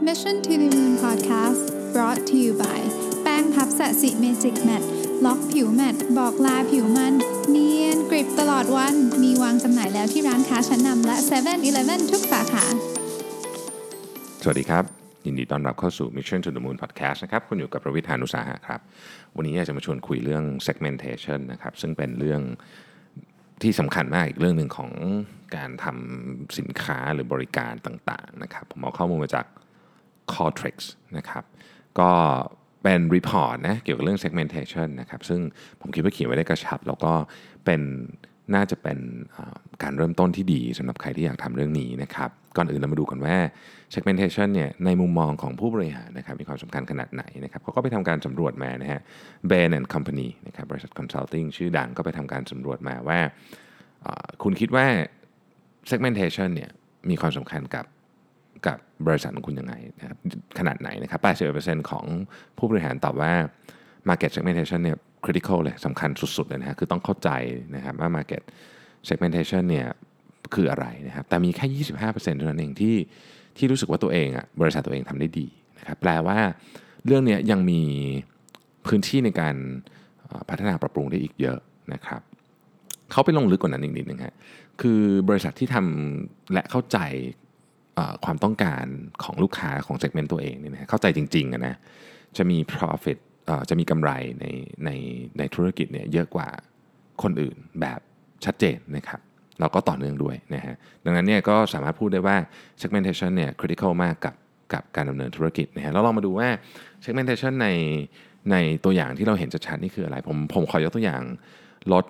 Mission to the Moon Podcast brought to you by แป้งพัฟ Sasi Magic Matte ล็อกผิว matte บอกลาผิวมัน เนียนกริบตลอดวัน มีวางจำหน่ายแล้วที่ร้านค้าชั้นนำและ7 e เ e ่ e อทุกสาขา สวัสดีครับ ยินดีต้อนรับเข้าสู่ Mission to the Moon Podcast นะครับ คุณอยู่กับรวิศ หาญอุตสาหะครับ วันนี้อยากจะมาชวนคุยเรื่อง segmentation นะครับ ซึ่งเป็นเรื่องที่สำคัญมากอีกเรื่องหนึ่งของการทำสินค้าหรือบริการต่างๆนะครับ ผมเอาข้อมูลมาจาก c o r t r i x นะครับก็เป็นรีพอร์ตนะเกี่ยวกับเรื่อง segmentation นะครับซึ่งผมคิดว่าเขียนไว้ได้กระชับ แล้วก็เป็นน่าจะเป็นการเริ่มต้นที่ดีสำหรับใครที่อยากทำเรื่องนี้นะครับก่อนอื่นเรามาดูกันว่า segmentation เนี่ยในมุมมองของผู้บริหารนะครับมีความสำคัญขนาดไหนนะครับเขาก็ไปทำการสำรวจมานะฮะ Bain and Company นะครับบริษัท consulting ชื่อดังก็ไปทำการสำรวจมาว่า คุณคิดว่า segmentation เนี่ยมีความสำคัญกับ กับบริษัทของคุณยังไงนะครับขนาดไหนนะครับ81%ของผู้บริหารตอบว่า market segmentation เนี่ย critical เลยสำคัญสุดๆเลยนะฮะคือต้องเข้าใจนะครับว่า market segmentation เนี่ยคืออะไรนะครับ แต่มีแค่ 25%เท่านั้นเองที่ที่รู้สึกว่าตัวเองอะบริษัทตัวเองทำได้ดีนะครับแปลว่าเรื่องนี้ยังมีพื้นที่ในการพัฒนาปรับปรุงได้อีกเยอะนะครับเขาไปลงลึกกว่านั้นอีกนิดนึงฮะคือบริษัทที่ทำและเข้าใจ ความต้องการของลูกค้าของเซกเมนต์ตัวเองเนี่ยนะเข้าใจจริงๆนะจะมี profit จะมีกำไรในในในธุรกิจเนี่ยเยอะกว่าคนอื่นแบบชัดเจนนะครับเราก็ต่อเนื่องด้วยนะฮะดังนั้นเนี่ยก็สามารถพูดได้ว่า segmentation เนี่ย critical มากกับกับการดำเนินธุรกิจนะฮะเราลองมาดูว่า segmentation ในในตัวอย่างที่เราเห็นชัดๆนี่คืออะไร ผมผมขอยกตัวอย่างรถ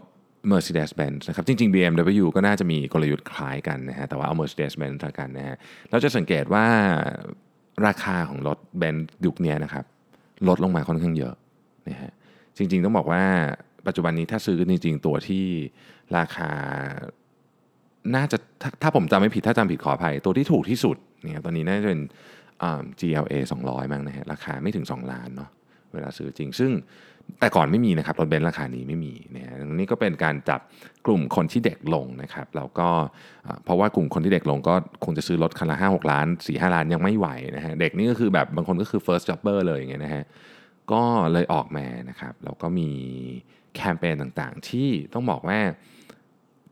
Mercedes-Benz นะครับจริงๆ BMW ก็น่าจะมีกลยุทธ์คล้ายกันนะฮะแต่ว่าเอา Mercedes-Benz ละกันนะฮะเราจะสังเกตว่าราคาของรถเบนซ์ยุคนี้นะครับลดลงมาค่อนข้างเยอะนะฮะจริงๆต้องบอกว่าปัจจุบันนี้ถ้าซื้อจริงๆตัวที่ราคาน่าจะถถ้าผมจำไม่ผิดถ้าจำผิดขออภัย ตัวที่ถูกที่สุดเนี่ยตอนนี้น่าจะเป็น GLA 200 มั้งนะฮะราคาไม่ถึง 2 ล้านเนาะเวลาซื้อจริง ซึ่ง แต่ก่อนไม่มีนะครับรถเบนซ์ราคานี้ไม่มีเนี่ยนี่ก็เป็นการจับกลุ่มคนที่เด็กลงนะครับแล้วก็เพราะว่ากลุ่มคนที่เด็กลงก็คงจะซื้อรถคันละห้าหกล้านสี่ห้าล้านยังไม่ไหวนะฮะเด็กนี่ก็คือแบบบางคนก็คือ first jobber เลยอย่างเงี้ยนะฮะก็เลยออกมานะครับแล้วก็มีแคมเปญต่างๆ ที่ต้องบอกว่า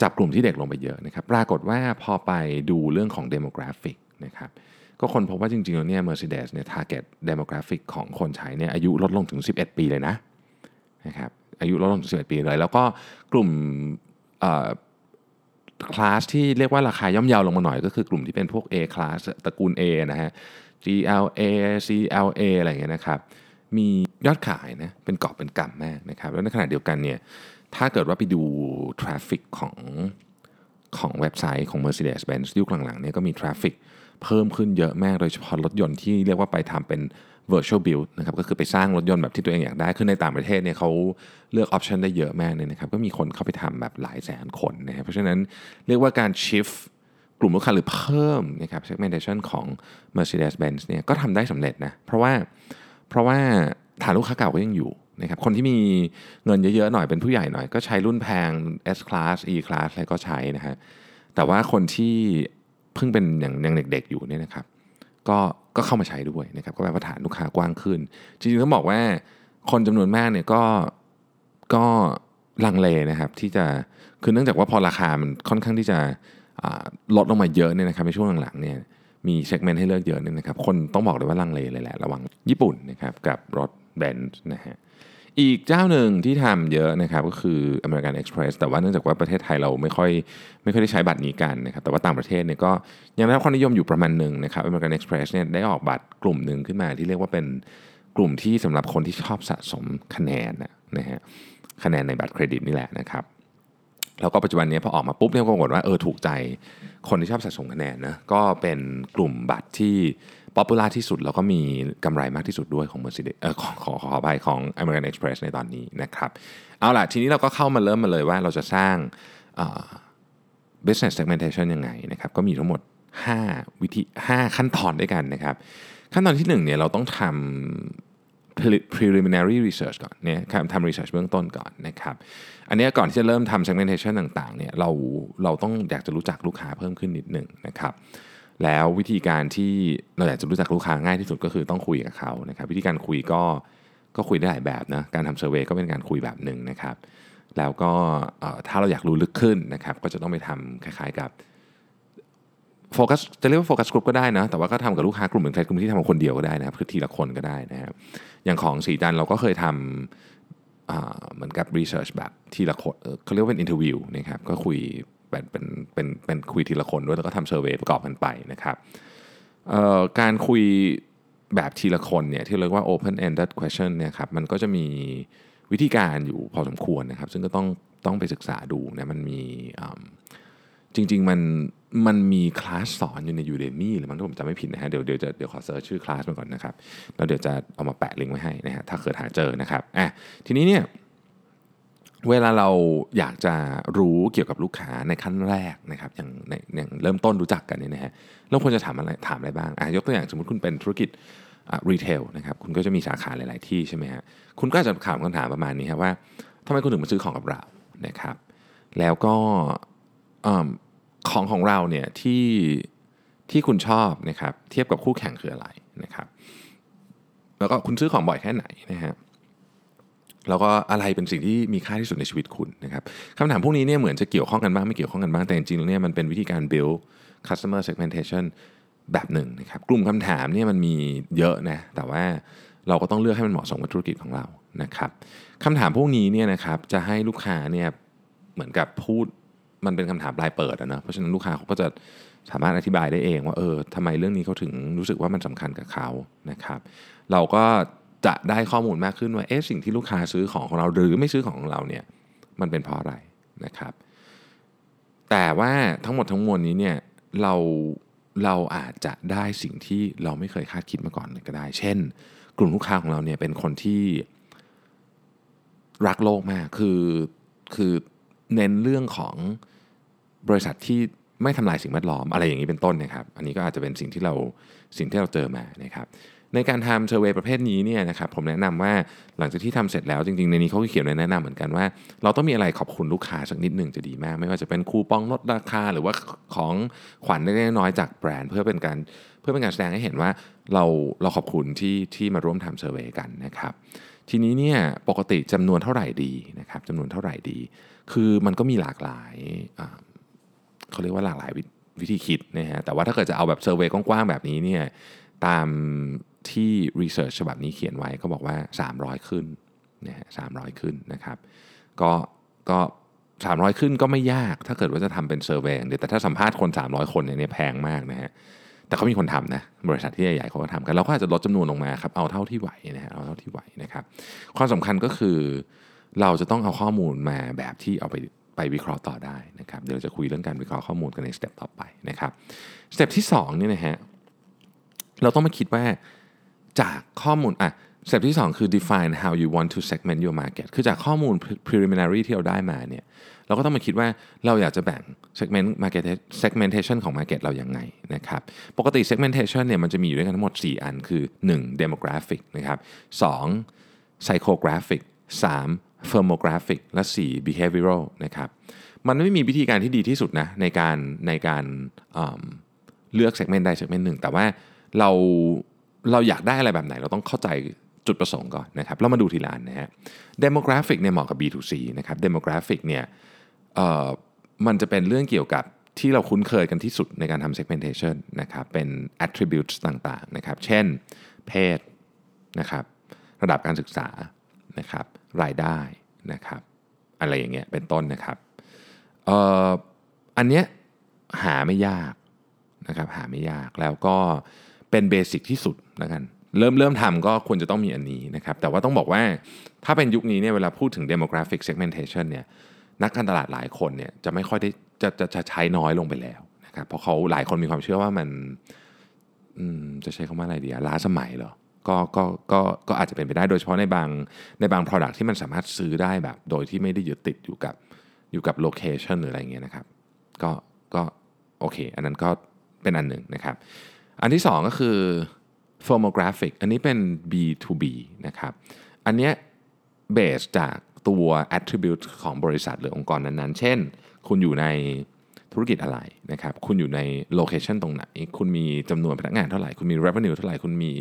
จับกลุ่มที่เด็กลงไปเยอะนะครับ ปรากฏว่าพอไปดูเรื่องของ demographic นะครับก็คนพบว่าจริงๆแล้วเนี่ย Mercedes เนี่ย target demographic ของคนใช้เนี่ยอายุลดลงถึง 11 ปีเลยนะ นะครับอายุลดลงถึง11 ปีเลย แล้วก็กลุ่มคลาสที่เรียกว่าราคาย่อมเยาวลงมาหน่อยก็คือกลุ่มที่เป็นพวก A class ตระกูล A นะฮะ GLA CLA อะไรอย่างเงี้ยนะครับ มียอดขายนะเป็นกอบเป็นกำมากนะครับ แล้วในขณะเดียวกันเนี่ยถ้าเกิดว่าไปดู traffic ของของเว็บไซต์ของ Mercedes-Benz ยุคหลังๆเนี่ยก็มี traffic เพิ่มขึ้นเยอะมาก โดยเฉพาะรถยนต์ที่เรียกว่าไปทำเป็น virtual build นะครับก็คือไปสร้างรถยนต์แบบที่ตัวเองอยากได้คือในต่างประเทศเนี่ยเขาเลือก option ได้เยอะมากเลยนะครับก็มีคนเข้าไปทำแบบหลายแสนคนนะครับเพราะฉะนั้นเรียกว่าการ shift กลุ่มลูกค้าหรือเพิ่มนะครับ segmentation ของ Mercedes-Benz เนี่ยก็ทำได้สำเร็จนะเพราะว่าเพราะว่าฐานลูกค้าเก่าก็ยังอยู่นะครับคนที่มีเงินเยอะๆหน่อยเป็นผู้ใหญ่หน่อย ก็ใช้รุ่นแพง S class E class อะไรก็ใช้นะฮะแต่ว่าคนที่เพิ่งเป็นอย่างยังเด็กๆอยู่เนี่ยนะครับ ก็ก็เข้ามาใช้ด้วยนะครับก็แปลว่าฐานลูกค้ากว้างขึ้น จริงๆต้องบอกว่าคนจำนวนมากเนี่ยก็ก็ลังเลนะครับที่จะคือเนื่องจากว่าพอราคามันค่อนข้างที่จะลดลงมาเยอะเนี่ยนะครับในช่วงหลังๆเนี่ยมีเซกเมนต์ให้เลือกเยอะเนี่ยนะครับคนต้องบอกเลยว่าลังเลเลยแหละระหว่างญี่ปุ่นนะครับกับรถเบนซ์นะฮะ อีกเจ้าหนึ่งที่ทำเยอะนะครับก็คือ American Express แต่ว่าเนื่องจากว่าประเทศไทยเราไม่ค่อยไม่ค่อยได้ใช้บัตรนี้กันนะครับแต่ว่าต่างประเทศเนี่ยก็ยังได้รับความนิยมอยู่ประมาณหนึ่งนะครับ American Express เนี่ยได้ออกบัตรกลุ่มหนึ่งขึ้นมาที่เรียกว่าเป็นกลุ่มที่สำหรับคนที่ชอบสะสมคะแนนนะฮะคะแนนในบัตรเครดิตนี่แหละนะครับแล้วก็ปัจจุบันนี้พอออกมาปุ๊บเนี่ยปรากฏว่าเออถูกใจคนที่ชอบสะสมคะแนนนะก็เป็นกลุ่มบัตรที่ ป๊อปปูล่าที่สุดแล้วก็มีกำไรมากที่สุดด้วยของ Mercedes เออขอขอขอไปของ American Express ในตอนนี้นะครับ เอาล่ะ ทีนี้เราก็เข้ามาเริ่มมาเลยว่าเราจะสร้าง business segmentation ยังไงนะครับ ก็มีทั้งหมด 5 วิธี 5 ขั้นตอนด้วยกันนะครับ ขั้นตอนที่1เนี่ยเราต้องทำ preliminary research ก่อนเนี่ยทำ research เบื้องต้นก่อนนะครับ อันนี้ก่อนที่จะเริ่มทำ segmentation ต่างๆเนี่ยเราเราต้องอยากจะรู้จักลูกค้าเพิ่มขึ้นนิดหนึ่งนะครับ แล้ววิธีการที่เราอยากจะรู้จักลูกค้าง่ายที่สุดก็คือต้องคุยกับเขานะครับวิธีการคุยก็ก็คุยได้หลายแบบนะการทำเซอร์เวยก็เป็นการคุยแบบหนึ่งนะครับ แล้วก็ถ้าเราอยากรู้ลึกขึ้นนะครับ ก็จะต้องไปทำคล้ายๆกับโฟกัสจะเรียกว่าโฟกัสกลุ่มก็ได้นะแต่ว่าก็ทำกับลูกค้ากลุ่มหนึ่งใครกลุ่มที่ทำกับคนเดียวก็ได้นะครับคือทีละคนก็ได้นะครับอย่างของสีจันเราก็เคยทำเหมือนกับ research แบบทีละคนเขาเรียกว่าเป็น interview นะครับก็คุย เป็นเป็นเป็นเป็นคุยทีละคนด้วยแล้วก็ทำ survey ประกอบกันไปนะครับการคุยแบบทีละคนเนี่ยที่เรียกว่า open ended question เนี่ยครับมันก็จะมีวิธีการอยู่พอสมควรนะครับ ซึ่งก็ต้องต้องไปศึกษาดูนะมันมีจริง ๆ มันมันมีคลาสสอนอยู่ใน Udemy หรือมันถ้าผมจำไม่ผิดนะฮะเดี๋ยวเดี๋ยวจะเดี๋ยวขอ search ชื่อคลาสมาก่อนนะครับแล้วเดี๋ยวจะเอามาแปะลิงก์ไว้ให้นะฮะถ้าเกิดหาเจอนะครับอะทีนี้เนี่ย เวลาเราอยากจะรู้เกี่ยวกับลูกค้าในขั้นแรกนะครับอย่างในอย่างเริ่มต้นรู้จักกันเนี่ยนะฮะเราควรจะถามอะไรถามอะไรบ้างอะยกตัวอย่างสมมติคุณเป็นธุรกิจรีเทลนะครับคุณก็จะมีสาขาหลาย ๆ ที่ใช่ไหมฮะคุณก็จะถามคำถามประมาณนี้ครับว่าทำไมคุณถึงมาซื้อของกับเรานะครับแล้วก็ของของเราเนี่ยที่ที่คุณชอบนะครับเทียบกับคู่แข่งคืออะไรนะครับแล้วก็คุณซื้อของบ่อยแค่ไหนนะฮะ แล้วก็อะไรเป็นสิ่งที่มีค่าที่สุดในชีวิตคุณนะครับคำถามพวกนี้เนี่ยเหมือนจะเกี่ยวข้องกันบ้างไม่เกี่ยวข้องกันบ้างแต่จริงๆเนี่ยมันเป็นวิธีการ build customer segmentation แบบหนึ่งนะครับกลุ่มคำถามเนี่ยมันมีเยอะนะแต่ว่าเราก็ต้องเลือกให้มันเหมาะสมกับธุรกิจของเรานะครับคำถามพวกนี้เนี่ยนะครับจะให้ลูกค้าเนี่ยเหมือนกับพูดมันเป็นคำถามปลายเปิดนะเพราะฉะนั้นลูกค้าเขาก็จะสามารถอธิบายได้เองว่าเออทำไมเรื่องนี้เขาถึงรู้สึกว่ามันสำคัญกับเขานะครับ เราก็ จะได้ข้อมูลมากขึ้นว่าเอ๊ะสิ่งที่ลูกค้าซื้อของของเราหรือไม่ซื้อของของเราเนี่ยมันเป็นเพราะอะไรนะครับ แต่ว่าทั้งหมดทั้งมวลนี้เนี่ยเราเราอาจจะได้สิ่งที่เราไม่เคยคาดคิดมาก่อนก็ได้ เช่น กลุ่มลูกค้าของเราเนี่ยเป็นคนที่รักโลกมากคือคือเน้นเรื่องของบริษัทที่ไม่ทำลายสิ่งแวดล้อมอะไรอย่างนี้เป็นต้นนะครับ อันนี้ก็อาจจะเป็นสิ่งที่เราสิ่งที่เราเจอมานะครับ ในการทำเซอร์เวยประเภทนี้เนี่ยนะครับผมแนะนำว่าหลังจากที่ทำเสร็จแล้วจริงๆ ในนี้เขาก็เขียนไว้แนะนำเหมือนกันว่า เราต้องมีอะไรขอบคุณลูกค้าสักนิดหนึ่งจะดีมาก ไม่ว่าจะเป็นคูปองลดราคา หรือว่าของขวัญเล็กน้อยจากแบรนด์ เพื่อเป็นการเพื่อเป็นการแสดงให้เห็นว่าเราเราขอบคุณที่ที่มาร่วมทำ survey กันนะครับทีนี้เนี่ยปกติจำนวนเท่าไหร่ดีนะครับจำนวนเท่าไหร่ดี คือมันก็มีหลากหลายเขาเรียกว่าหลากหลายวิธีคิดนะฮะแต่ว่าถ้าเกิดจะเอาแบบ survey กว้างๆแบบนี้เนี่ยตาม ที่ research ฉบับนี้เขียนไว้ก็บอกว่า 300 ขึ้นนะฮะสามขึ้นนะครับก็ก็300 ขึ้นก็ไม่ยากถ้าเกิดว่าจะทำเป็น survey เดี๋ยวแต่ถ้าสัมภาษณ์คน 300 คนเนี่ยแพงมากนะฮะแต่เขามีคนทำนะบริษัทที่ใหญ่ๆเขาก็ทำกันเราก็อาจจะลดจำนวนลงมาครับเอาเท่าที่ไหวนะฮะเอาเท่าที่ไหวนะครับ ความสำคัญก็คือเราจะต้องเอาข้อมูลมาแบบที่เอาไปไปวิเคราะห์ต่อได้นะครับเดี๋ยวจะคุยเรื่องการวิเคราะห์ข้อมูลกันใน step ต่อไปนะครับ step ที่2เนี่ยนะฮะเราต้องมาคิดว่า จากข้อมูลอะ step ที่ 2 คือ define how you want to segment your market คือจากข้อมูล preliminary ที่เราได้มาเนี่ยเราก็ต้องมาคิดว่าเราอยากจะแบ่ง segment market segmentation ของ market เราอย่างไงนะครับปกติ segmentation เนี่ยมันจะมีอยู่ด้วยกันทั้งหมด 4 อันคือ 1. demographic นะครับ 2. psychographic 3. firmographic และ 4. behavioral นะครับมันไม่มีวิธีการที่ดีที่สุดนะในการในการเลือก segment ใด segment หนึ่งแต่ว่าเรา เราอยากได้อะไรแบบไหน เราต้องเข้าใจจุดประสงค์ก่อนนะครับเรามาดูทีละอันนะฮะ demographic เนี่ยเหมาะกับ B2C นะครับ demographic เนี่ยมันจะเป็นเรื่องเกี่ยวกับที่เราคุ้นเคยกันที่สุดในการทำ segmentation นะครับเป็น attributes ต่างๆนะครับเช่น เพศนะครับระดับการศึกษานะครับรายได้นะครับอะไรอย่างเงี้ยเป็นต้นนะครับเอ่ออันเนี้ยหาไม่ยากนะครับหาไม่ยากแล้วก็ เป็นเบสิกที่สุดแล้วกัน เริ่มเริ่มทำก็ควรจะต้องมีอันนี้นะครับ แต่ว่าต้องบอกว่าถ้าเป็นยุคนี้เนี่ยเวลาพูดถึง demographic segmentation เนี่ยนักการตลาดหลายคนเนี่ยจะไม่ค่อยได้จะจะจะใช้น้อยลงไปแล้วนะครับเพราะเขาหลายคนมีความเชื่อว่ามันจะใช้คำว่าอะไรดีล้าสมัยเหรอก็ก็ก็ก็อาจจะเป็นไปได้โดยเฉพาะในบางในบาง Product ที่มันสามารถซื้อได้แบบ โดยที่ไม่ได้ยึดติดอยู่กับอยู่กับโลเคชันหรืออะไรเงี้ยนะครับ ก็ก็โอเค อันนั้นก็เป็นอันหนึ่งนะครับ อันที่ 2 ก็คือ firmographic อันนี้เป็น B2B นะครับ อันเนี้ยเบสจากตัว attribute ของบริษัทหรือองค์กรนั้นๆ เช่น คุณอยู่ใน ธุรกิจอะไรนะครับ คุณอยู่ในโลเคชันตรงไหน คุณมีจำนวนพนักงานเท่าไหร่ คุณมี revenue เท่าไหร่ คุณมี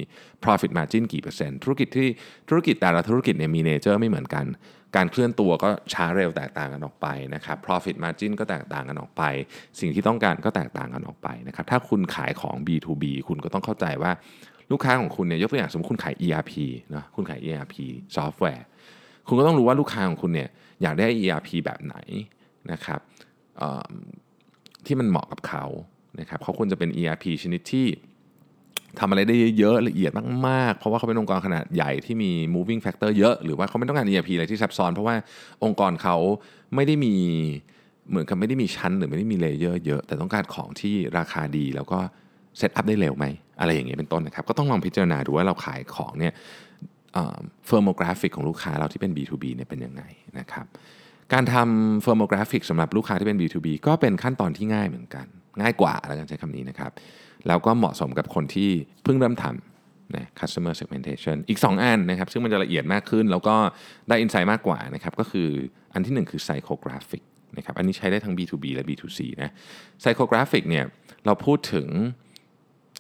profit margin กี่เปอร์เซ็นต์ ธุรกิจที่ธุรกิจแต่ละธุรกิจเนี่ยมีเนเจอร์ไม่เหมือนกัน การเคลื่อนตัวก็ช้าเร็วแตกต่างกันออกไปนะครับ profit margin ก็แตกต่างกันออกไป สิ่งที่ต้องการก็แตกต่างกันออกไปนะครับ ถ้าคุณขายของ B2B คุณก็ต้องเข้าใจว่าลูกค้าของคุณเนี่ยยกตัวอย่างสมมติคุณขาย ERP นะคุณขาย ERP ซอฟต์แวร์ คุณก็ต้องรู้ว่าลูกค้าของคุณเนี่ยอยากได้ ERP แบบไหนนะครับ ที่มันเหมาะกับเขานะครับเขาควรจะเป็น ERP ชนิดที่ทำอะไรได้เยอะละเอียดมากๆ เพราะว่าเขาเป็นองค์กรขนาดใหญ่ที่มี moving factor เยอะ หรือว่าเขาไม่ต้องการ ERP อะไรที่ซับซ้อน เพราะว่าองค์กรเขาไม่ได้มีเหมือนกับไม่ได้มีชั้นหรือไม่ได้มี layer เยอะ แต่ต้องการของที่ราคาดีแล้วก็ set up ได้เร็วไหม อะไรอย่างเงี้ยเป็นต้นนะครับ ก็ต้องลองพิจารณาดูว่าเราขายของเนี่ย firmographic ของลูกค้าเราที่เป็น B2B เนี่ยเป็นยังไงนะครับ การทำ firmographic สำหรับลูกค้าที่เป็น B2B ก็เป็นขั้นตอนที่ง่ายเหมือนกัน ง่ายกว่าแล้วกันใช้คำนี้นะครับ แล้วก็เหมาะสมกับคนที่เพิ่งเริ่มทำนะ customer segmentation อีก 2 อันนะครับ ซึ่งมันจะละเอียดมากขึ้น แล้วก็ได้อินไซต์มากกว่านะครับ ก็คืออันที่ 1 คือ psychographic นะครับอันนี้ใช้ได้ทั้ง B2B และ B2C นะ psychographic เนี่ยเราพูดถึง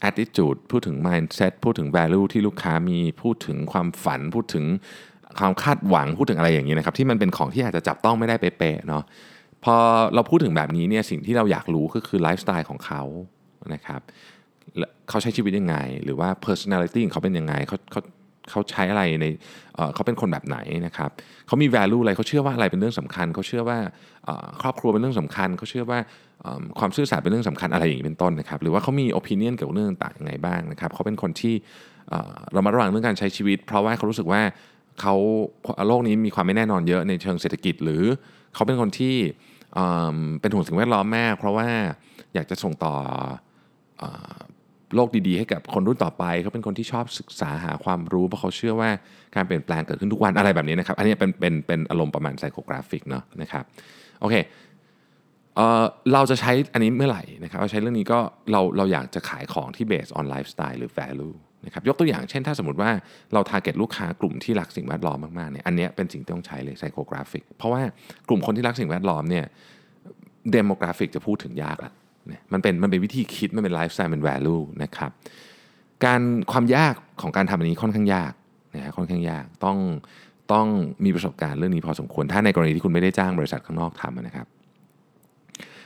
attitude พูดถึง mindset พูดถึง value ที่ลูกค้ามีพูดถึงความฝันพูดถึง ความคาดหวังพูดถึงอะไรอย่างนี้นะครับที่มันเป็นของที่อาจจะจับต้องไม่ได้เป๊ะๆเนาะพอเราพูดถึงแบบนี้เนี่ยสิ่งที่เราอยากรู้ก็คือไลฟ์สไตล์ของเขานะครับเขาใช้ชีวิตยังไง หรือว่า personality ของเขาเป็นยังไงเขาเขาเขาใช้อะไรในเขาเป็นคนแบบไหนนะครับเขามี value อะไรเขาเชื่อว่าอะไรเป็นเรื่องสำคัญเขาเชื่อว่าครอบครัวเป็นเรื่องสำคัญเขาเชื่อว่าความซื่อสัตย์เป็นเรื่องสำคัญอะไรอย่างนี้เป็นต้นนะครับหรือว่าเขามี opinion เกี่ยวกับเรื่องต่างยังไงบ้างนะครับเขาเป็นคนที่เรามาระวังเรื่องการใช้ชีวิต เพราะว่าเขารู้สึกว่า เขาโลกนี้มีความไม่แน่นอนเยอะในเชิงเศรษฐกิจ หรือเขาเป็นคนที่เป็นห่วงสิ่งแวดล้อมแมากเพราะว่าอยากจะส่งต่อโลกดีๆ ให้กับคนรุ่นต่อไปเขาเป็นคนที่ชอบศึกษาหาความรู้เพราะเขาเชื่อว่าการเปลี่ยนแปลงเกิดขึ้นทุกวันอะไรแบบนี้นะครับ อันนี้เป็นเป็นเป็นอารมณ์ประมาณ psychographic เนาะนะครับโอเคเราจะใช้อันนี้เมื่อไหร่นะครับเราใช้เรื่องนี้ก็เราเราอยากจะขายของที่ based on lifestyle หรือ value นะครับยกตัวอย่างเช่นถ้าสมมติว่าเรา target ลูกค้ากลุ่มที่รักสิ่งแวดล้อมมากๆเนี่ยอันนี้เป็นสิ่งที่ต้องใช้เลย psychographic เพราะว่ากลุ่มคนที่รักสิ่งแวดล้อมเนี่ยdemographic จะพูดถึงยากละมันเป็นมันเป็นวิธีคิดมันเป็นไลฟ์สไตล์เป็น value นะครับการความยากของการทำอันนี้ค่อนข้างยากนะฮะค่อนข้างยากต้องต้องมีประสบการณ์เรื่องนี้พอสมควร ถ้าในกรณีที่คุณไม่ได้จ้างบริษัทข้างนอกทำนะครับ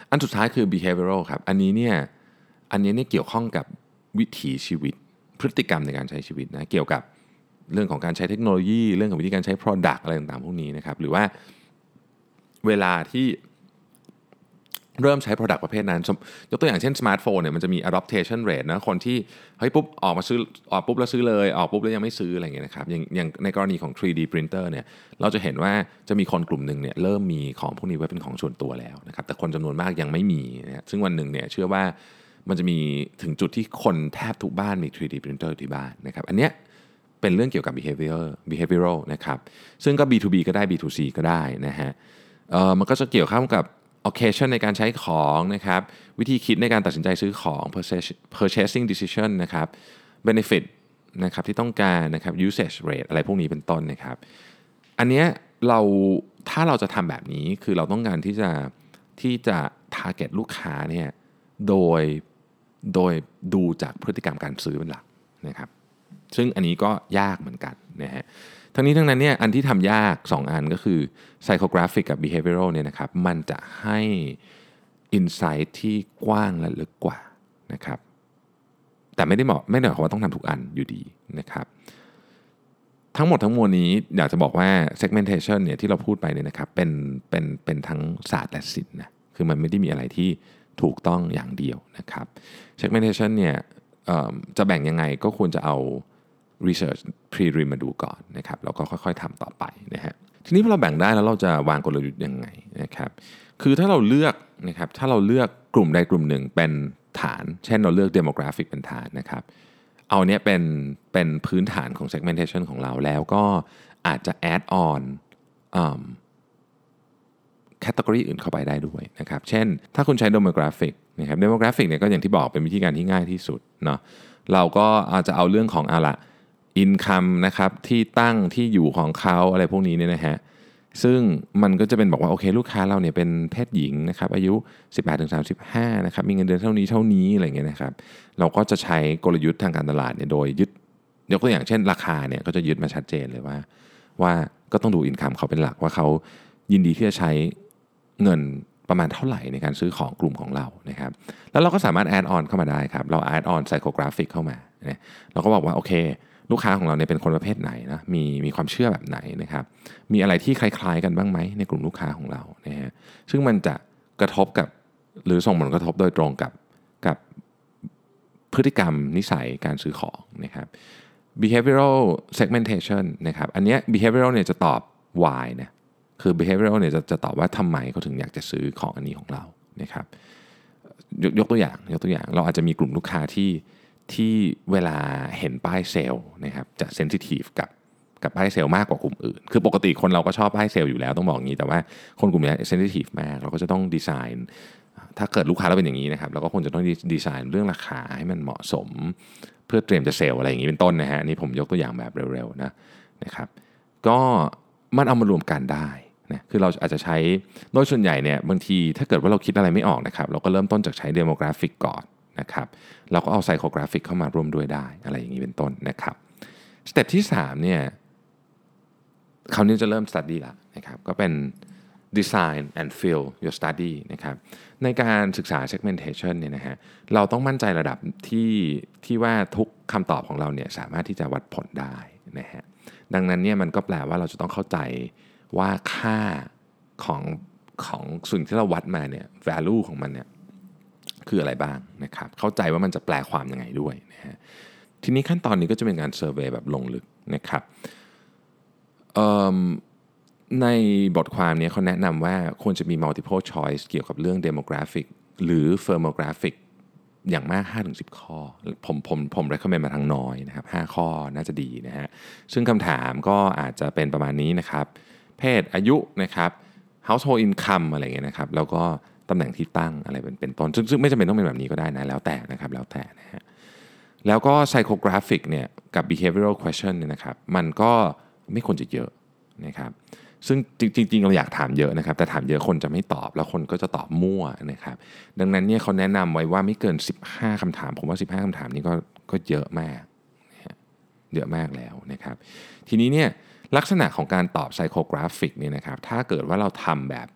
อันสุดท้ายคือ behavioral ครับ อันนี้เนี่ยอันนี้เนี่ยเกี่ยวข้องกับวิถีชีวิต พฤติกรรมในการใช้ชีวิตนะเกี่ยวกับเรื่องของการใช้เทคโนโลยี เรื่องของวิธีการใช้ Product อะไรต่างๆพวกนี้นะครับ หรือว่าเวลาที่เริ่มใช้ Product ประเภทนั้น ยกตัวอย่างเช่นสมาร์ทโฟนเนี่ยมันจะมี adoption rate นะคนที่เฮ้ยปุ๊บออกมาซื้อออกปุ๊บแล้วซื้อเลย ออกปุ๊บแล้วยังไม่ซื้ออะไรเงี้ยนะครับอย่างอย่างในกรณีของ 3D printer เนี่ยเราจะเห็นว่าจะมีคนกลุ่มหนึ่งเนี่ยเริ่มมีของพวกนี้ไว้เป็นของส่วนตัวแล้วนะครับแต่คนจำนวนมากยังไม่มีนะซึ่งวันหนึ่งเนี่ยเชื่อว่า มันจะมีถึงจุดที่คนแทบทุกบ้านมี 3D printer ที่บ้านนะครับ อันเนี้ยเป็นเรื่องเกี่ยวกับ behavior behavioral นะครับ ซึ่งก็ B2B ก็ได้ B2C ก็ได้นะฮะเออมันก็จะเกี่ยวข้องกับ occasion ในการใช้ของนะครับ วิธีคิดในการตัดสินใจซื้อของ purchasing decision นะครับ benefit นะครับที่ต้องการนะครับ usage rate อะไรพวกนี้เป็นต้นนะครับ อันเนี้ยเราถ้าเราจะทำแบบนี้คือเราต้องการที่จะที่จะ target ลูกค้าเนี่ยโดย โดยดูจากพฤติกรรมการซื้อเป็นหลักนะครับ ซึ่งอันนี้ก็ยากเหมือนกันนะฮะทั้งนี้ทั้งนั้นเนี่ยอันที่ทำยาก 2 อันก็คือ psychographic กับ behavioral เนี่ยนะครับมันจะให้ insight ที่กว้างและลึกกว่านะครับแต่ไม่ได้บอกไม่ได้หมายความว่าต้องทำทุกอันอยู่ดีนะครับทั้งหมดทั้งมวลนี้อยากจะบอกว่า segmentation เนี่ยที่เราพูดไปเนี่ยนะครับเป็นเป็นเป็นทั้งศาสตร์และศิลป์นะคือมันไม่ได้มีอะไรที่ ถูกต้องอย่างเดียวนะครับ segmentation เนี่ยจะแบ่งยังไงก็ควรจะเอา research pre-rim มาดูก่อนนะครับแล้วก็ค่อยๆทำต่อไปนะฮะทีนี้พอเราแบ่งได้แล้วเราจะวางกลยุทธ์ยังไงนะครับคือถ้าเราเลือกนะครับถ้าเราเลือกกลุ่มใดกลุ่มหนึ่งเป็นฐาน เช่นเราเลือก demographic เป็นฐานนะครับเอาเนี้ยเป็นเป็นพื้นฐานของ segmentation ของเราแล้วก็อาจจะ add on แคตตากรีอื่นเข้าไปได้ด้วยนะครับเช่น ถ้าคุณใช้ demographic นะครับ demographic เนี่ยก็อย่างที่บอกเป็นวิธีการที่ง่ายที่สุดเนาะเราก็อาจจะเอาเรื่องของอะละอินคัมนะครับที่ตั้งที่อยู่ของเขาอะไรพวกนี้เนี่ยนะฮะซึ่งมันก็จะเป็นบอกว่าโอเคลูกค้าเราเนี่ยเป็นเพศหญิงนะครับอายุ 18-35นะครับมีเงินเดือนเท่านี้เท่านี้อะไรเงี้ยนะครับเราก็จะใช้กลยุทธ์ทางการตลาดเนี่ยโดยยึดยกตัวอย่างเช่นราคาเนี่ยก็จะยึดมาชัดเจนเลยว่า ว่าก็ต้องดู income เขาเป็นหลักว่าเขายินดีที่จะใช้ เงินประมาณเท่าไหร่ในการซื้อของกลุ่มของเรานะครับแล้วเราก็สามารถ add on เข้ามาได้ครับเรา add on psychographic เข้ามาเราก็บอกว่าโอเค ลูกค้าของเราเนี่ยเป็นคนประเภทไหนนะมีมีความเชื่อแบบไหนนะครับมีอะไรที่คล้ายๆกันบ้างไหมในกลุ่มลูกค้าของเรานะฮะซึ่งมันจะกระทบกับหรือส่งผลกระทบโดยตรงกับกับพฤติกรรมนิสัยการซื้อของนะครับ behavioral segmentation นะครับอันนี้ behavioral เนี่ยจะตอบ why นะ คือ behavioral เนี่ยจะจะตอบว่าทำไมเขาถึงอยากจะซื้อของอันนี้ของเรานะครับยกตัวอย่างยกตัวอย่างเราอาจจะมีกลุ่มลูกค้าที่ที่เวลาเห็นป้ายเซลล์นะครับจะ sensitive กับกับป้ายเซลล์มากกว่ากลุ่มอื่น คือปกติคนเราก็ชอบป้ายเซลล์อยู่แล้วต้องบอกอย่างนี้ แต่ว่าคนกลุ่มนี้ sensitive มาก เราก็จะต้องดีไซน์ ถ้าเกิดลูกค้าเราเป็นอย่างนี้นะครับเราก็คงจะต้องดีไซน์เรื่องราคาให้มันเหมาะสม เพื่อเตรียมจะเซลล์อะไรอย่างนี้เป็นต้นนะฮะนี่ผมยกตัวอย่างแบบเร็วๆนะนะครับ ก็มันเอามารวมกันได้ นะคือเราอาจจะใช้โดยส่วนใหญ่เนี่ยบางทีถ้าเกิดว่าเราคิดอะไรไม่ออกนะครับเราก็เริ่มต้นจากใช้ demographic ก่อนนะครับเราก็เอา psychographic เข้ามาร่วมด้วยได้อะไรอย่างนี้เป็นต้นนะครับ step ที่3เนี่ยคราวนี้จะเริ่ม study ละนะครับก็เป็น design and fill your study นะครับในการศึกษา segmentation เนี่ยนะฮะเราต้องมั่นใจระดับที่ที่ว่าทุกคำตอบของเราเนี่ยสามารถที่จะวัดผลได้นะฮะดังนั้นเนี่ยมันก็แปลว่าเราจะต้องเข้าใจ ว่าค่าของของสิ่งที่เราวัดมาเนี่ย value ของมันเนี่ยคืออะไรบ้างนะครับ เข้าใจว่ามันจะแปลความยังไงด้วยนะฮะทีนี้ขั้นตอนนี้ก็จะเป็นการเซอร์เวยแบบลงลึกนะครับในบทความนี้เขาแนะนำว่าควรจะมี multiple choice เกี่ยวกับเรื่อง demographic หรือ firmographic อย่างมาก 5-10 ข้อ ผมผมผม recommend มาทางน้อยนะครับ 5 ข้อน่าจะดีนะฮะ ซึ่งคำถามก็อาจจะเป็นประมาณนี้นะครับ เพศอายุนะครับ household income อะไรเงี้ยนะครับ แล้วก็ตำแหน่งที่ตั้งอะไรเป็นเป็นต้น ซึ่งไม่จำเป็นต้องเป็นแบบนี้ก็ได้นะ แล้วแต่นะครับแล้วแต่นะฮะแล้วก็ psychographic เนี่ยกับ behavioral question เนี่ยนะครับ มันก็ไม่ควรจะเยอะนะครับ ซึ่งจริงๆเราอยากถามเยอะนะครับ แต่ถามเยอะคนจะไม่ตอบ แล้วคนก็จะตอบมั่วนะครับ ดังนั้นเนี่ยเขาแนะนำไว้ว่าไม่เกิน 15คำถาม ผมว่า 15คำถามนี้ก็ก็เยอะมากเยอะมากแล้วนะครับ ทีนี้เนี่ย ลักษณะของการตอบ psychographic เนี่ยนะครับถ้าเกิดว่าเราทำแบบ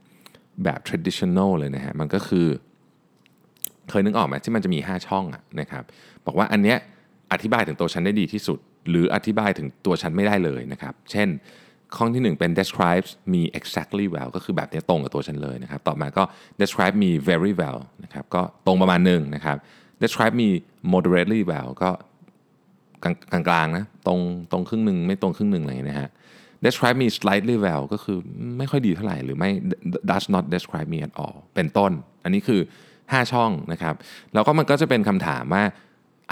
แบบ traditional เลยนะฮะมันก็คือ เคยนึกออกไหมที่มันจะมี 5 ช่องอะนะครับบอกว่าอันเนี้ยอธิบายถึงตัวฉันได้ดีที่สุด หรืออธิบายถึงตัวฉันไม่ได้เลยนะครับเช่นข้อที่ 1 เป็น describes me exactly well ก็คือแบบนี้ตรงกับตัวฉันเลยนะครับ ต่อมาก็ describe me very well นะครับก็ตรงประมาณหนึ่งนะครับ describe me moderately well ก็ กลางๆนะตรงตรงครึ่งหนึ่งไม่ตรงครึ่งหนึ่งอะไรนะฮะ describe me slightly well ก็คือไม่ค่อยดีเท่าไหร่หรือไม่ does not describe me at all เป็นต้น อันนี้คือ 5 ช่องนะครับ แล้วก็มันก็จะเป็นคำถามว่า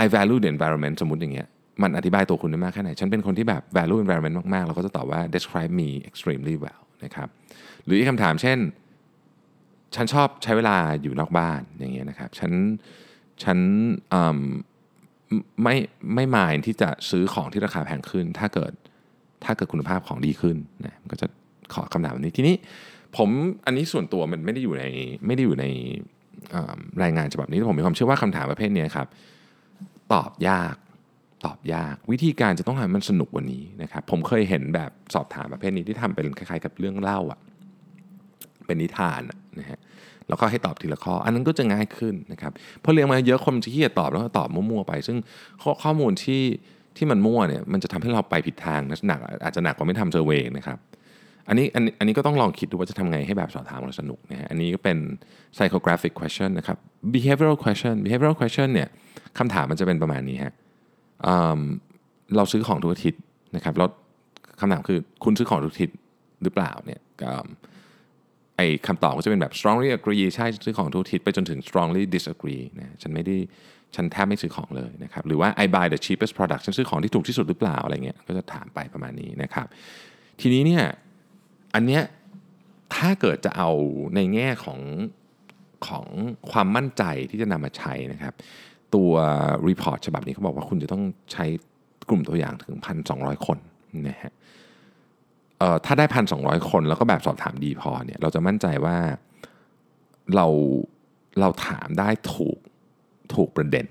I value the environment สมมติอย่างเงี้ยมันอธิบายตัวคุณได้มากแค่ไหน ฉันเป็นคนที่แบบ value environment มาก ๆ เราก็จะตอบว่า describe me extremely well นะครับ หรืออีกคำถามเช่น ฉันชอบใช้เวลาอยู่นอกบ้านอย่างเงี้ยนะครับ ฉันฉัน ไม่ไม่หมายที่จะซื้อของที่ราคาแพงขึ้น ถ้าเกิดถ้าเกิดคุณภาพของดีขึ้นนะก็จะขอคำถามแบบนี้ทีนี้ผมอันนี้ส่วนตัวมันไม่ได้อยู่ในไม่ได้อยู่ในรายงานฉบับนี้แต่ผมมีความเชื่อว่าคำถามประเภทนี้ครับ ตอบยากตอบยาก วิธีการจะต้องทำมันสนุกกว่านี้นะครับผมเคยเห็นแบบสอบถามประเภทนี้ที่ทำเป็นคล้ายๆ กับเรื่องเล่าอะเป็นนิทานนะฮะ แล้วก็ให้ตอบทีละข้อ อันนั้นก็จะง่ายขึ้นนะครับพอเรียงมาเยอะคนจะขี้จตอบแล้วก็ตอบมั่วๆไป ซึ่งข้อข้อมูลที่ที่มันมั่วเนี่ยมันจะทำให้เราไปผิดทางนะหนักอาจจะหนักกว่าไม่ทำเซอร์เวยนะครับอันนี้อันอันนี้ก็ต้องลองคิดดูว่าจะทำไงให้แบบสอบถามเราสนุกนะฮะอันนี้ก็เป็น psychographic question นะครับ behavioral question behavioral question เนี่ยคำถามมันจะเป็นประมาณนี้ฮะเราซื้อของทุกอาทิตย์นะครับแล้วคำถามคือคุณซื้อของทุกอาทิตย์หรือเปล่าเนี่ย ไอคำตอบก็จะเป็นแบบ strongly agree ใช่ซื้อของทุกทิตย์ไปจนถึง strongly disagree นะฉันไม่ได้ฉันแทบไม่ซื้อของเลยนะครับหรือว่า I buy the cheapest product ฉันซื้อของที่ถูกที่สุดหรือเปล่าอะไรเงี้ยก็จะถามไปประมาณนี้นะครับ ทีนี้เนี่ยอันเนี้ยถ้าเกิดจะเอาในแง่ของของความมั่นใจที่จะนำมาใช้นะครับ ตัวรีพอร์ตฉบับนี้เขาบอกว่าคุณจะต้องใช้กลุ่มตัวอย่างถึง 1,200 คนนะฮะ ถ้าได้พันสองคน แล้วก็แบบสอบถามดีพอเนี่ยเราจะมั่นใจว่าเราเราถามได้ถูกถูกประเด็น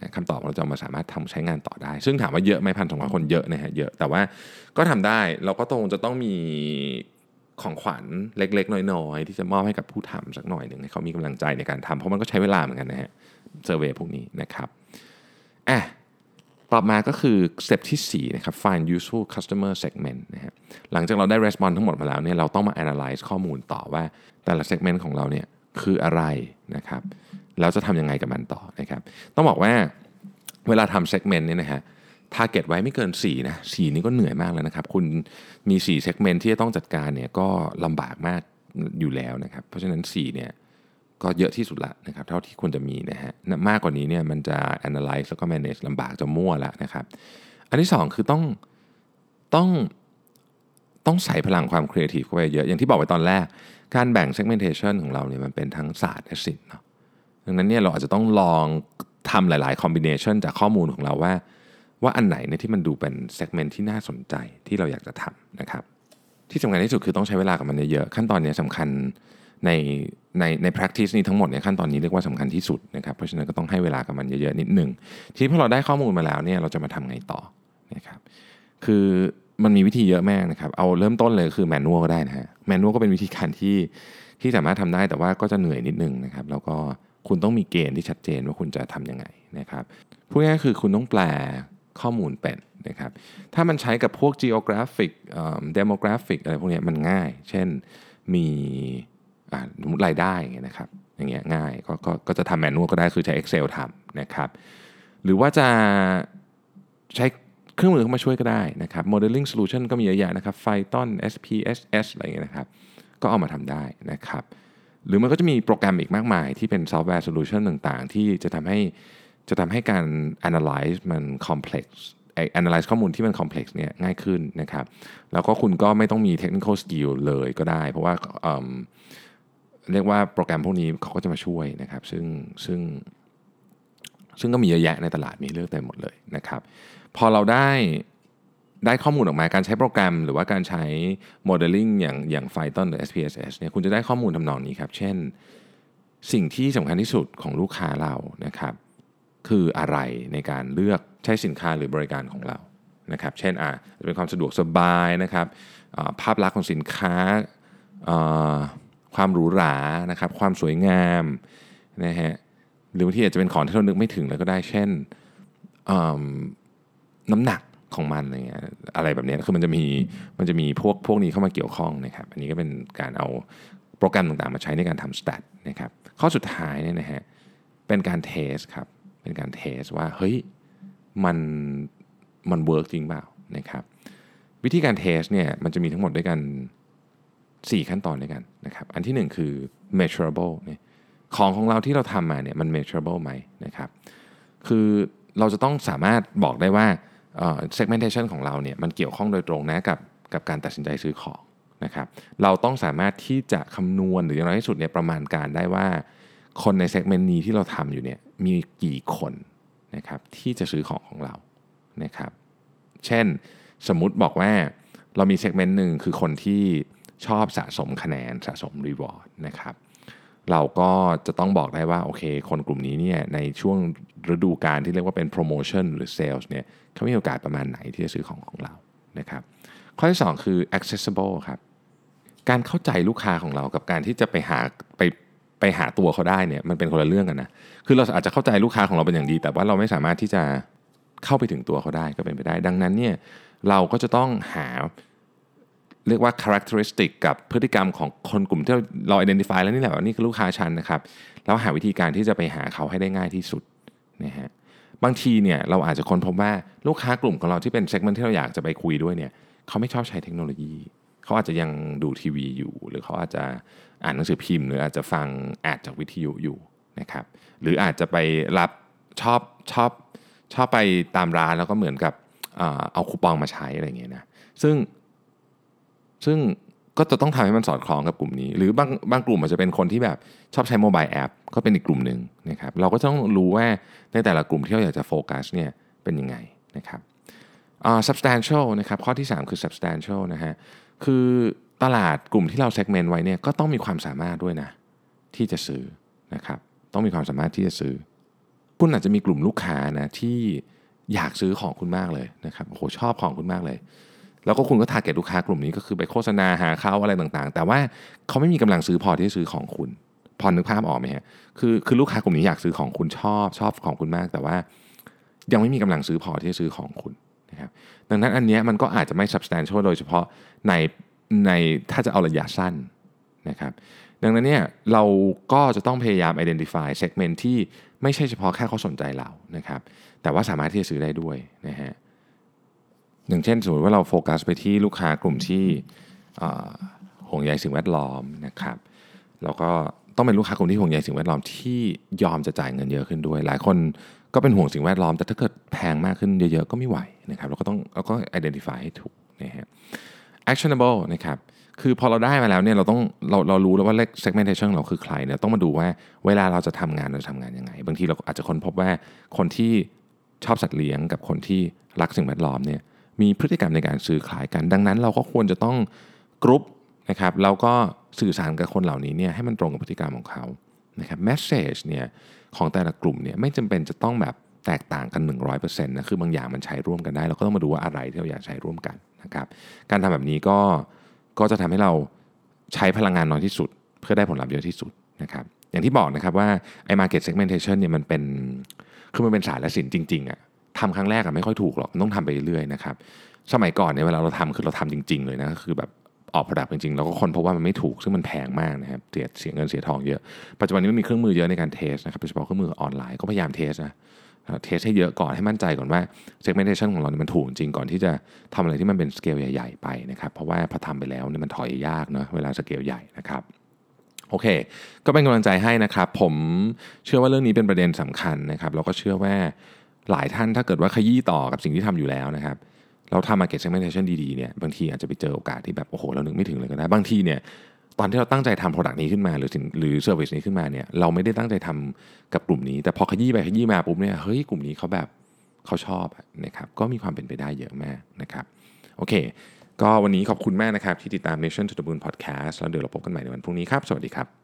นะคำตอบเราจะมาสามารถทำใช้งานต่อได้ ซึ่งถามว่าเยอะไหมพันสองคนเยอะนะฮะเยอะ แต่ว่าก็ทำได้เราก็ตรงจะต้องมีของขวัญเล็ก ๆ น้อย ๆ ที่จะมอบให้กับผู้ทำสักหน่อยหนึ่งให้เขามีกำลังใจในการทำเพราะมันก็ใช้เวลาเหมือนกันนะฮะเซอร์เวยพวกนี้นะครับอะ ต่อมาก็คือสเต็ปที่4นะครับ find useful customer segment นะฮะหลังจากเราได้ response ทั้งหมดมาแล้วเนี่ยเราต้องมา analyze ข้อมูลต่อว่าแต่ละ segment ของเราเนี่ยคืออะไรนะครับแล้วจะทำยังไงกับมันต่อนะครับต้องบอกว่าเวลาทำ segment เนี่ยนะฮะทาร์เก็ตไว้ไม่เกิน4นะ4นี่ก็เหนื่อยมากแล้วนะครับ คุณมี 4 segment ที่จะต้องจัดการเนี่ยก็ลำบากมากอยู่แล้วนะครับ เพราะฉะนั้น4เนี่ย ก็เยอะที่สุดละนะครับเท่าที่ควรจะมีนะฮะมากกว่านี้เนี่ยมันจะ analyze แล้วก็ manage ลำบากจะมั่วละนะครับ อันที่ 2 คือต้องต้องต้องใส่พลังความครีเอทีฟเข้าไปเยอะ อย่างที่บอกไว้ตอนแรก การแบ่ง segmentation ของเราเนี่ยมันเป็นทั้งศาสตร์และศิลป์เนาะดังนั้นเนี่ยเราอาจจะต้องลองทำหลาย ๆ combination จากข้อมูลของเราว่า ว่าอันไหนเนี่ยที่มันดูเป็น segment ที่น่าสนใจที่เราอยากจะทำนะครับที่สำคัญที่สุดคือต้องใช้เวลากับมันเยอะๆขั้นตอนเนี้สำคัญ ในในใน practice นี้ทั้งหมดเนี่ยขั้นตอนนี้เรียกว่าสำคัญที่สุดนะครับเพราะฉะนั้นก็ต้องให้เวลากับมันเยอะๆนิดหนึ่งทีนี้พอเราได้ข้อมูลมาแล้วเนี่ยเราจะมาทำไงต่อนะครับคือมันมีวิธีเยอะมากนะครับเอาเริ่มต้นเลยคือแมนนวลก็ได้นะฮะแมนนวลก็เป็นวิธีการที่ที่สามารถทำได้แต่ว่าก็จะเหนื่อยนิดนึงนะครับแล้วก็คุณต้องมีเกณฑ์ที่ชัดเจนว่าคุณจะทำยังไงนะครับพูดง่ายๆคือคุณต้องแปลข้อมูลเป็นนะครับถ้ามันใช้กับพวก geographic demographic อะไรพวกนี้มันง่าย เช่นมี สมมติรายได้อย่างนะครับอย่างเงี้ยง่ายก็ก็จะทำ manual ก็ได้คือใช้ Excel ทำนะครับหรือว่าจะใช้เครื่องมือเข้ามาช่วยก็ได้นะครับ modeling solution ก็มีเยอะแยะนะครับ Python SPSS อะไรอย่างเงี้ยนะครับ ก็เอามาทำได้นะครับ หรือมันก็จะมีโปรแกรมอีกมากมาย ที่เป็น software solution ต่างๆ ที่จะทำให้จะทำให้การ analyze มัน complex analyze ข้อมูลที่มัน complex เนี่ยง่ายขึ้นนะครับ แล้วก็คุณก็ไม่ต้องมี technical skill เลยก็ได้ เพราะว่า เรียกว่าโปรแกรมพวกนี้เขาก็จะมาช่วยนะครับซึ่งซึ่งซึ่งก็มีเยอะแยะในตลาดมีเลือกเต็มหมดเลยนะครับพอเราได้ได้ข้อมูลออกมาการใช้โปรแกรม หรือว่าการใช้ modeling อย่างอย่าง Python หรือ SPSS เนี่ยคุณจะได้ข้อมูลทำนองนี้ครับ เช่นสิ่งที่สำคัญที่สุดของลูกค้าเรานะครับคืออะไรในการเลือกใช้สินค้าหรือบริการของเรานะครับเช่นอะจะเป็นความสะดวกสบายนะครับภาพลักษณ์ของสินค้า ความหรูหรานะครับความสวยงามนะฮะหรือบางทีอาจจะเป็นของที่เรานึกไม่ถึงเลยก็ได้เช่นน้ำหนักของมันอะไรเงี้ยอะไรแบบนี้คือมันจะมีมันจะมีพวกพวกนี้เข้ามาเกี่ยวข้องนะครับ อันนี้ก็เป็นการเอาโปรแกรมต่างๆ มาใช้ในการทำสแตทนะครับข้อสุดท้ายเนี่ยนะฮะเป็นการเทสครับเป็นการเทสว่าเฮ้ยมันมัน work จริงเปล่านะครับวิธีการ test เนี่ยมันจะมีทั้งหมดด้วยกัน 4 ขั้นตอนด้วยกันนะครับ อันที่ 1 คือ measurable เนี่ยของของเราที่เราทำมาเนี่ยมัน measurable ไหมนะครับ คือเราจะต้องสามารถบอกได้ว่า segmentation ของเราเนี่ยมันเกี่ยวข้องโดยตรงนะกับกับการตัดสินใจซื้อของนะครับ เราต้องสามารถที่จะคำนวณหรืออย่างน้อยที่สุดเนี่ยประมาณการได้ว่า คนใน segment นี้ที่เราทำอยู่เนี่ยมีกี่คนนะครับที่จะซื้อของของเรานะครับ เช่นสมมุติบอกว่าเรามี segment หนึ่งคือคนที่ ชอบสะสมคะแนนสะสมรีวอร์ดนะครับเราก็จะต้องบอกได้ว่าโอเค คนกลุ่มนี้เนี่ยในช่วงฤดูการที่เรียกว่าเป็นโปรโมชั่นหรือเซลส์เนี่ยเขามีโอกาสประมาณไหนที่จะซื้อของของเรานะครับข้อที่ 2 คือ accessible ครับการเข้าใจลูกค้าของเรากับการที่จะไปหาไปไปหาตัวเขาได้เนี่ยมันเป็นคนละเรื่องกันนะคือเราอาจจะเข้าใจลูกค้าของเราเป็นอย่างดี แต่ว่าเราไม่สามารถที่จะเข้าไปถึงตัวเขาได้ก็เป็นไปได้ ดังนั้นเนี่ยเราก็จะต้องหา เรียกว่า characteristic กับพฤติกรรมของคนกลุ่มที่เรา identify แล้วนี่แหละว่านี่คือลูกค้าชั้นนะครับแล้วหาวิธีการที่จะไปหาเขาให้ได้ง่ายที่สุดนะฮะบางทีเนี่ยเราอาจจะค้นพบว่าลูกค้ากลุ่มของเราที่เป็นเซกเมนต์ที่เราอยากจะไปคุยด้วยเนี่ยเขาไม่ชอบใช้เทคโนโลยี เขาอาจจะยังดูทีวีอยู่ หรือเขาอาจจะอ่านหนังสือพิมพ์ หรืออาจจะฟังแอดจากวิทยุอยู่นะครับหรืออาจจะไปรับชอบชอบชอบไปตามร้านแล้วก็เหมือนกับเอาคูปองมาใช้อะไรอย่างเงี้ยนะซึ่ง ซึ่งก็จะต้องทำให้มันสอดคล้องกับกลุ่มนี้ หรือบางบางกลุ่มอาจจะเป็นคนที่แบบชอบใช้โมบายแอปก็เป็นอีกกลุ่มหนึ่งนะครับเราก็ต้องรู้ว่าในแต่ละกลุ่มที่เราอยากจะโฟกัสเนี่ยเป็นยังไงนะครับอ่า substantial นะครับข้อที่ 3 คือ substantial นะฮะคือตลาดกลุ่มที่เรา segment ไว้เนี่ยก็ต้องมีความสามารถด้วยนะที่จะซื้อนะครับต้องมีความสามารถที่จะซื้อ คุณอาจจะมีกลุ่มลูกค้านะที่อยากซื้อของคุณมากเลยนะครับโอ้โหชอบของคุณมากเลย แล้วก็คุณก็ทาร์เก็ตลูกค้ากลุ่มนี้ก็คือไปโฆษณาหาเขาอะไรต่างๆ แต่ว่าเขาไม่มีกำลังซื้อพอที่จะซื้อของคุณ พอนึกภาพออกไหมฮะคือคือลูกค้ากลุ่มนี้อยากซื้อของคุณชอบชอบของคุณมาก แต่ว่ายังไม่มีกำลังซื้อพอที่จะซื้อของคุณนะครับดังนั้นอันนี้มันก็อาจจะไม่ substantial โดยเฉพาะในในถ้าจะเอาระยะสั้นนะครับดังนั้นเนี่ยเราก็จะต้องพยายาม identify segment ที่ไม่ใช่เฉพาะแค่เขาสนใจเรานะครับแต่ว่าสามารถที่จะซื้อได้ด้วยนะฮะ อย่างเช่นสมมติว่าเราโฟกัสไปที่ลูกค้ากลุ่มที่ห่วงใยสิ่งแวดล้อมนะครับแล้วก็ต้องเป็นลูกค้ากลุ่มที่ห่วงใยสิ่งแวดล้อมที่ยอมจะจ่ายเงินเยอะขึ้นด้วย หลายคนก็เป็นห่วงสิ่งแวดล้อม แต่ถ้าเกิดแพงมากขึ้นเยอะๆก็ไม่ไหวนะครับเราก็ต้องเราก็ identify ให้ถูกนะฮะ actionable นะครับคือพอเราได้มาแล้วเนี่ยเราต้องเราเรารู้แล้วว่าเลข segmentation เราคือใครเนี่ยต้องมาดูว่าเวลาเราจะทำงานเราจะทำงานยังไง บางทีเราอาจจะค้นพบว่าคนที่ชอบสัตว์เลี้ยงกับคนที่รักสิ่งแวดล้อมเนี่ย มีพฤติกรรมในการซื้อขายกัน ดังนั้นเราก็ควรจะต้องกรุ๊ปนะครับแล้วก็สื่อสารกับคนเหล่านี้เนี่ยให้มันตรงกับพฤติกรรมของเขานะครับ message เนี่ยของแต่ละกลุ่มเนี่ยไม่จำเป็นจะต้องแบบแตกต่างกัน 100%นะคือบางอย่างมันใช้ร่วมกันได้ เราก็ต้องมาดูว่าอะไรที่เราอยากใช้ร่วมกันนะครับการทำแบบนี้ก็ก็จะทำให้เราใช้พลังงานน้อยที่สุด เพื่อได้ผลลัพธ์เยอะที่สุดนะครับอย่างที่บอกนะครับว่าไอ้ market segmentation เนี่ยมันเป็นคือมันเป็นศาสตร์และศิลป์จริงๆอะ ทำครั้งแรกอะไม่ค่อยถูกหรอกต้องทำไปเรื่อยๆนะครับสมัยก่อนเนี่ยเวลาเราทำคือเราทำจริง ๆ เลยนะคือแบบออกผลิตจริงๆเราก็ค้นพบว่ามันไม่ถูกซึ่งมันแพงมากนะครับเสียเสียเงินเสียทองเยอะ ปัจจุบันนี้มันมีเครื่องมือเยอะในการ test นะครับโดยเฉพาะเครื่องมือออนไลน์ก็พยายาม test นะ test ให้เยอะก่อนให้มั่นใจก่อนว่า segmentation ของเราเนี่ยมันถูกจริงก่อนที่จะทำอะไรที่มันเป็นสเกลใหญ่ ๆ ไปนะครับเพราะว่าพอทำไปแล้วเนี่ยมันถอยยากเนาะเวลาสเกลใหญ่นะครับโอเค ก็เป็นกำลังใจให้นะครับ ผมเชื่อว่าเรื่องนี้เป็นประเด็นสำคัญนะครับแล้วก็เชื่อว่า หลายท่านถ้าเกิดว่าขยี้ต่อกับสิ่งที่ทำอยู่แล้วนะครับ เราทำ market segmentation ดีๆเนี่ยบางทีอาจจะไปเจอโอกาสที่แบบโอ้โหเรานึกไม่ถึงเลยก็ได้บางทีเนี่ยตอนที่เราตั้งใจทำ product นี้ขึ้นมาหรือสินหรือ service นี้ขึ้นมาเนี่ยเราไม่ได้ตั้งใจทำกับกลุ่มนี้ แต่พอขยี้ไปขยี้มาปุ๊บเนี่ยเฮ้ยกลุ่มนี้เขาแบบเขาชอบนะครับก็มีความเป็นไปได้เยอะมากนะครับโอเค ก็วันนี้ขอบคุณมากนะครับที่ติดตาม Mission to the Moon Podcast แล้วเดี๋ยวเราพบกันใหม่ในวันพรุ่งนี้ครับ สวัสดีครับ